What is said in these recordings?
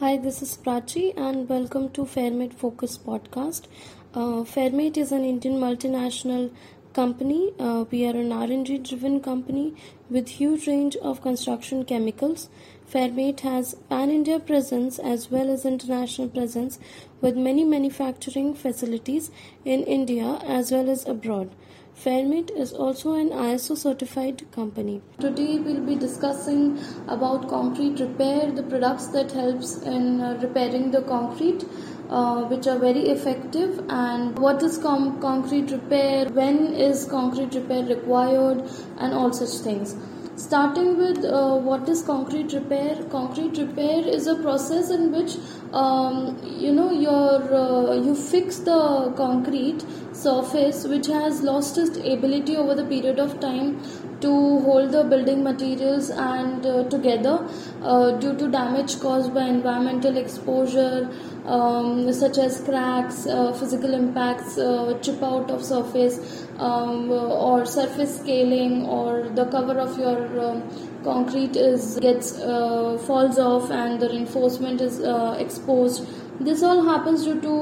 Hi, this is Prachi, and welcome to Fairmate Focus podcast. Uh, Fairmate is an Indian multinational company. Uh, we are an R&D driven company with huge range of construction chemicals. Fairmate has pan-India presence as well as international presence with many manufacturing facilities in India as well as abroad. Fairmate is also an ISO certified company. Today we'll be discussing about concrete repair, the products that helps in uh, repairing the concrete. Uh, which are very effective and what is com- concrete repair when is concrete repair required and all such things starting with uh, what is concrete repair? Concrete repair is a process in which um, you know your uh, you fix the concrete surface which has lost its ability over the period of time to hold the building materials and uh, together uh, due to damage caused by environmental exposure um, such as cracks uh, physical impacts uh, chip out of surface um, or surface scaling or the cover of your um, concrete is gets uh, falls off and the reinforcement is uh, exposed. This all happens due to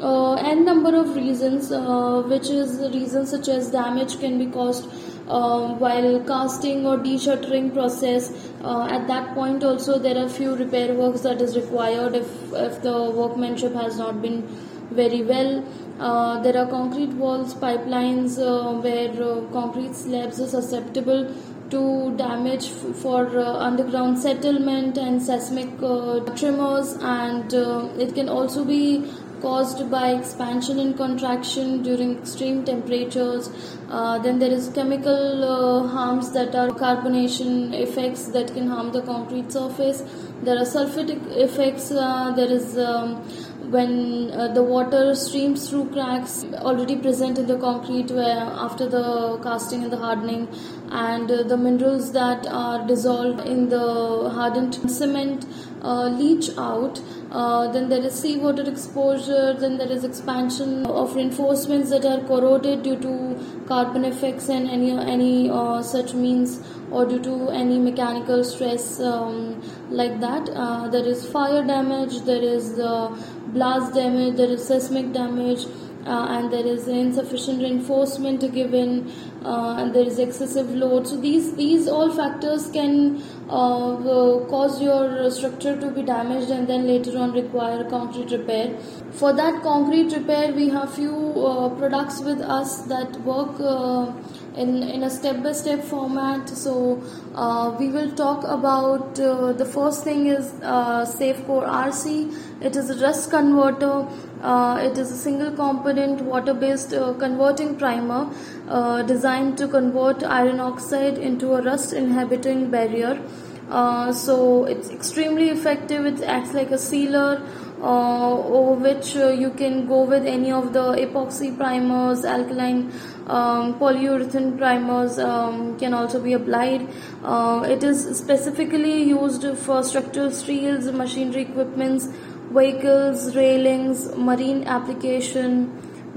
uh, n number of reasons uh, which is reasons such as damage can be caused uh, while casting or de-shuttering process uh, at that point also there are few repair works that is required if, if the workmanship has not been very well uh, there are concrete walls pipelines uh, where uh, concrete slabs are susceptible to damage for uh, underground settlement and seismic tremors and it can also be caused by expansion and contraction during extreme temperatures. Uh, then there is chemical uh, harms that are carbonation effects that can harm the concrete surface. There are sulfitic effects. Uh, there is um, when uh, the water streams through cracks already present in the concrete where after the casting and the hardening and uh, the minerals that are dissolved in the hardened cement uh, leach out uh, then there is seawater exposure then there is expansion of reinforcements that are corroded due to carbon effects and any any uh, such means or due to any mechanical stress um, like that. Uh, there is fire damage there is blast damage there is seismic damage uh, and there is insufficient reinforcement given uh, and there is excessive load. So these these all factors can uh, cause your structure to be damaged and then later on require concrete repair. For that concrete repair we have few uh, products with us that work uh, in, in a step-by-step format so uh, we will talk about the first thing is Safecore RC it is a rust converter uh, it is a single component water based uh, converting primer uh, designed to convert iron oxide into a rust inhibiting barrier. Uh, so it's extremely effective. It acts like a sealer uh, which uh, you can go with any of the epoxy primers, alkaline um, polyurethane primers um, can also be applied. it is specifically used for structural steels, machinery equipments, vehicles, railings, marine application,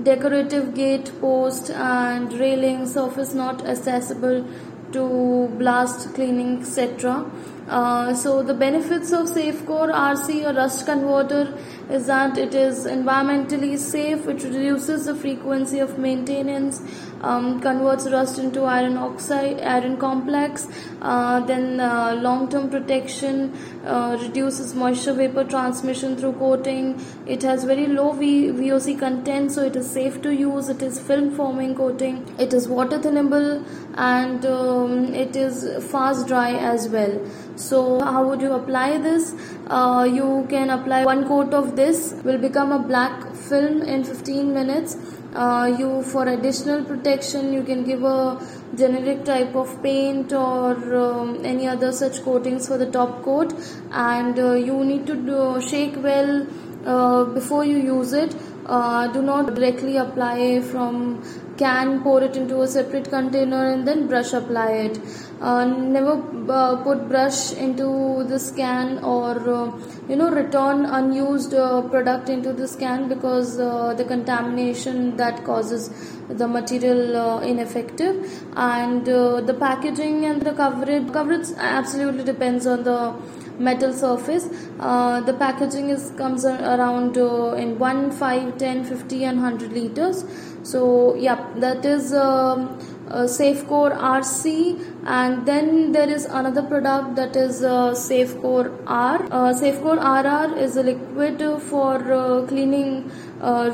decorative gate post and railing surface not accessible to blast cleaning etc. Uh, so the benefits of Safecore RC or rust converter is that it is environmentally safe, which reduces the frequency of maintenance, um, converts rust into iron oxide, iron complex, uh, then uh, long-term protection, uh, reduces moisture vapor transmission through coating. It has very low v- VOC content, so it is safe to use. It is film forming coating. It is water thinnable and um, it is fast dry as well. So how would you apply this? Uh, you can apply one coat of this. Will become a black film in 15 minutes. Uh, you for additional protection you can give a generic type of paint or um, any other such coatings for the top coat. And uh, you need to do, shake well uh, before you use it. Uh, do not directly apply from can pour it into a separate container and then brush apply it uh, never uh, put brush into the can or uh, you know return unused uh, product into the can because uh, the contamination that causes the material ineffective. And the packaging and the coverage coverage absolutely depends on the metal surface. Uh, the packaging is comes around uh, in 1 5 10 50 and 100 liters. So yeah that is um, uh, Safecore RC and then there is another product that is uh, Safecore R. Uh, Safecore RR is a liquid for uh, cleaning uh,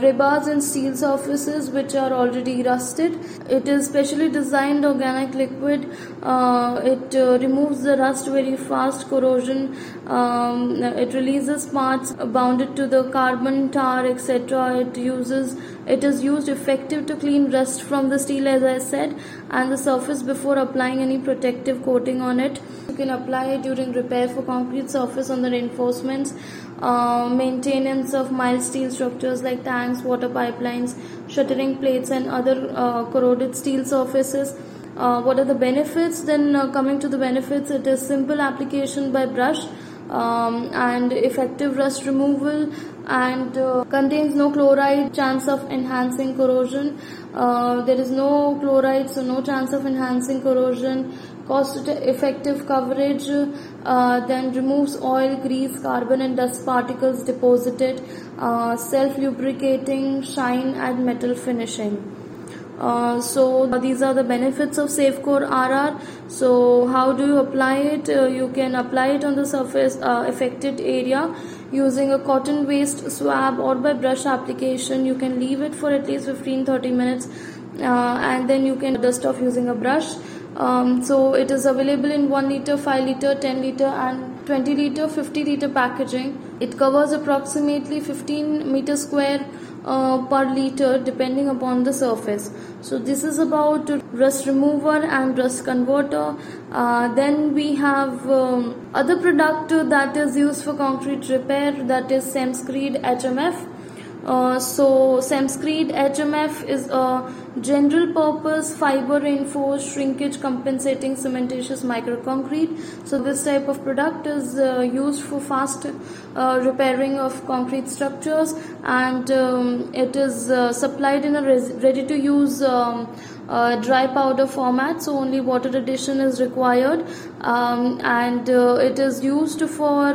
and steel surfaces which are already rusted. It is specially designed organic liquid. Uh, it uh, removes the rust very fast, corrosion. Um, it releases parts bounded to the carbon, tar, etc. It uses it is used effective to clean rust from the steel as I said and the surface before applying any protective coating on it. You can apply it during repair for concrete surface on the reinforcements uh, maintenance of mild steel structures like tanks, water pipelines, shuttering plates, and other uh, corroded steel surfaces. Uh, what are the benefits? Then, uh, coming to the benefits, it is simple application by brush um, and effective rust removal and uh, contains no chloride chance of enhancing corrosion. Uh, there is no chloride so no chance of enhancing corrosion. Cost effective coverage uh, then removes oil grease carbon and dust particles deposited. Uh, self lubricating shine and metal finishing uh, so these are the benefits of Safecore RR. So how do you apply it? Uh, you can apply it on the surface uh, affected area using a cotton waste swab or by brush application. You can leave it for at least 15-30 minutes uh, and then you can dust off using a brush. Um, so it is available in 1 liter, 5 liter, 10 liter and 20 liter, 50 liter packaging. It covers approximately 15 meter square uh, per liter depending upon the surface. So this is about rust remover and rust converter. Uh, then we have um, other product that is used for concrete repair that is Semscreed HMF uh, so Semscreed HMF is a general purpose fiber reinforced shrinkage compensating cementitious microconcrete. So this type of product is uh, used for fast uh, repairing of concrete structures and um, it is uh, supplied in a ready to use um, uh, dry powder format so only water addition is required um, and it is used for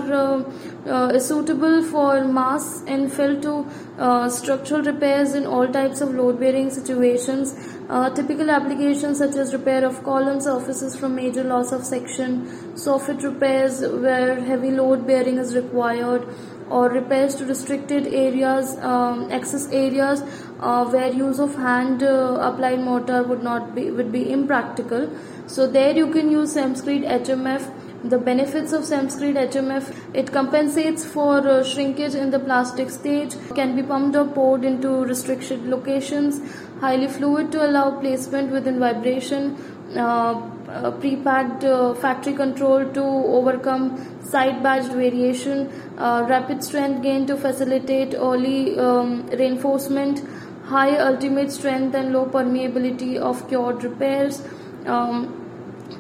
uh, uh suitable for mass infill to uh, structural repairs in all types of load bearing situations uh, typical applications such as repair of column surfaces from major loss of section soffit repairs where heavy load bearing is required or repairs to restricted areas, um, access areas uh, where use of hand uh, applied mortar would not be would be impractical. So there you can use Semscreed HMF. The benefits of Semscreed HMF it compensates for uh, shrinkage in the plastic stage, can be pumped or poured into restricted locations, highly fluid to allow placement within vibration. Uh, uh, pre-packed uh, factory control to overcome side batched variation, uh, rapid strength gain to facilitate early um, reinforcement, high ultimate strength and low permeability of cured repairs. Um,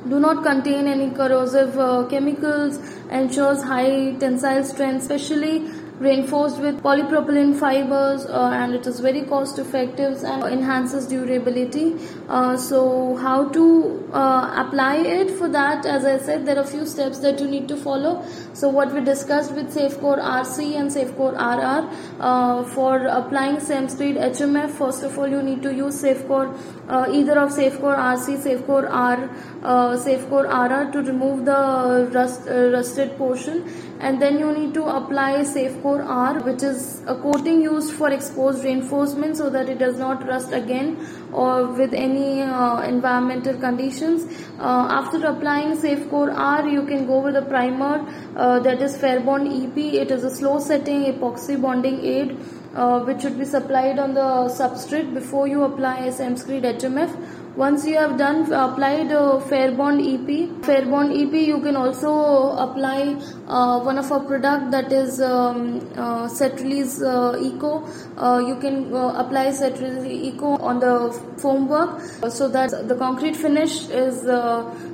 do not contain any corrosive uh, chemicals, ensures high tensile strength, especially reinforced with polypropylene fibers uh, and it is very cost effective and enhances durability. Uh, so how to uh, apply it for that? As i said there are a few steps that you need to follow. So what we discussed with safecore rc and safecore rr uh, for applying Semscreed hmf first of all you need to use safecore uh, either of safecore rc safecore r uh, safecore rr to remove the rust, rusted portion and then you need to apply Safecore R which is a coating used for exposed reinforcement so that it does not rust again or with any uh, environmental conditions. Uh, after applying Safecore R you can go with a primer uh, that is Fairbond EP. It is a slow setting epoxy bonding aid uh, which should be supplied on the substrate before you apply Semscreed HMF once you have done applied uh, Fairbond EP, Fairbond EP you can also apply uh, one of our product that is um, uh, uh, Eco. Uh, you can uh, apply Set Release Eco on the foam work so that the concrete finish is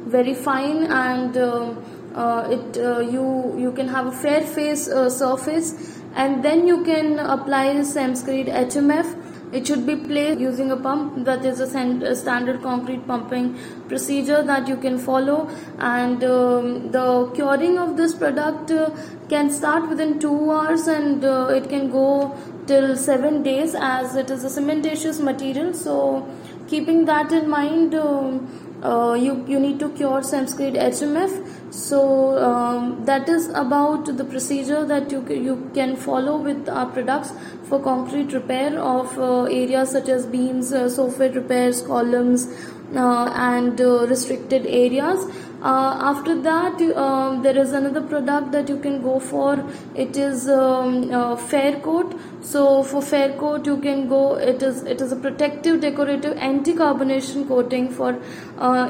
very fine and it you you can have a fair face surface. And then you can apply Semscreed HMF it should be placed using a pump. That is a, standard concrete pumping procedure that you can follow. And um, the curing of this product uh, can start within 2 hours and uh, it can go till 7 days as it is a cementitious material. So keeping that in mind um, uh, you you need to cure Semscreed HMF. So um, that is about the procedure that you you can follow with our products for concrete repair of uh, areas such as beams, uh, soffit repairs, columns, uh, and uh, restricted areas. Uh, after that um, there is another product that you can go for. It is um, uh, fair coat. So for fair coat you can go it is it is a protective decorative anti carbonation coating for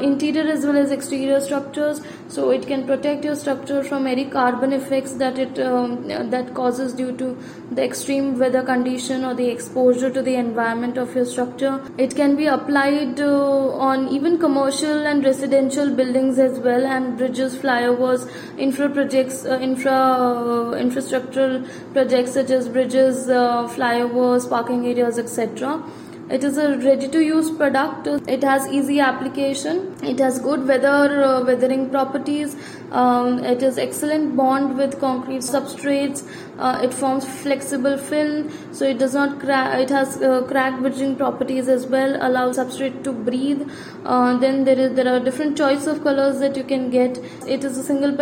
interior as well as exterior structures. So it can protect your structure from any carbon effects that it um, that causes due to the extreme weather condition or the exposure to the environment of your structure. It can be applied uh, on even commercial and residential buildings as well and bridges flyovers infra projects uh, infra uh, infrastructural projects such as bridges uh, flyovers parking areas etc it is a ready to use product. It has easy application. It has good weather uh, weathering properties. Um, it is excellent bond with concrete substrates. Uh, it forms flexible film, so it does not crack. It has uh, crack bridging properties as well. Allows substrate to breathe. Uh, then there is there are different choice of colors that you can get. It is a single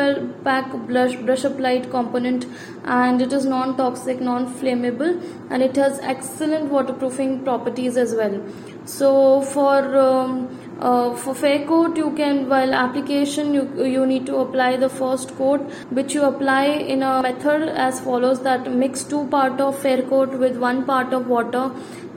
pack brush brush applied component, and it is non-toxic, non-flammable, and it has excellent waterproofing properties as well. So for um, uh, for fair coat you can while application you you need to apply the first coat which you apply in a method as follows that mix two part of fair coat with one part of water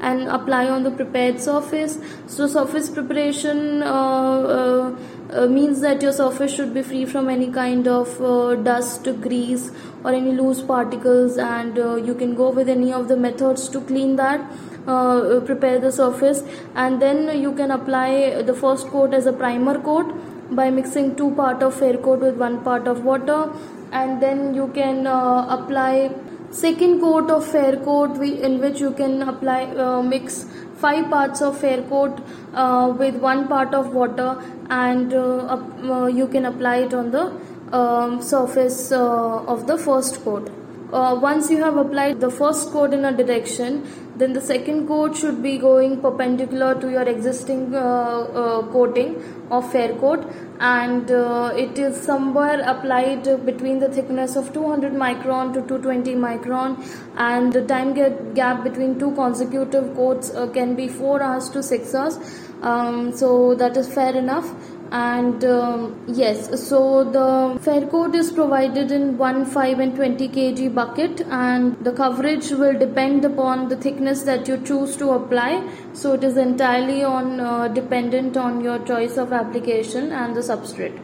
and apply on the prepared surface. So surface preparation uh, uh, uh means that your surface should be free from any kind of uh, dust grease or any loose particles and uh, you can go with any of the methods to clean that uh, prepare the surface and then you can apply the first coat as a primer coat by mixing two part of fair coat with one part of water and then you can uh, apply second coat of fair coat in which you can apply uh, mix five parts of fair coat uh, with one part of water and uh, uh, you can apply it on the um, surface of the first coat uh, once you have applied the first coat in a direction then the second coat should be going perpendicular to your existing uh, uh, coating of fair coat and uh, it is somewhere applied between the thickness of 200 micron to 220 micron. And the time gap between two consecutive coats uh, can be 4 hours to 6 hours. Um, so that is fair enough and um, yes so the fair coat is provided in 1 5 and 20 kg bucket and the coverage will depend upon the thickness that you choose to apply. So it is entirely on uh, dependent on your choice of application and the substrate.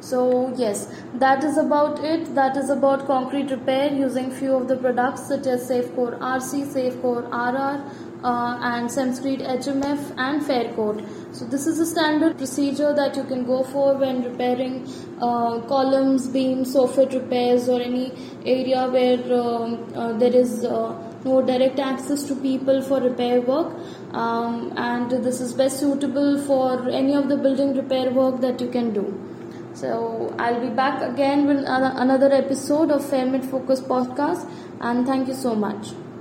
So yes that is about it. That is about concrete repair using few of the products such as safecore rc safecore rr uh, and Semscreed HMF and fair coat. So this is a standard procedure that you can go for when repairing uh, columns, beams, soffit repairs or any area where um, uh, there is uh, no direct access to people for repair work um, and this is best suitable for any of the building repair work that you can do. So I'll be back again with another episode of Fairmate Focus podcast and thank you so much.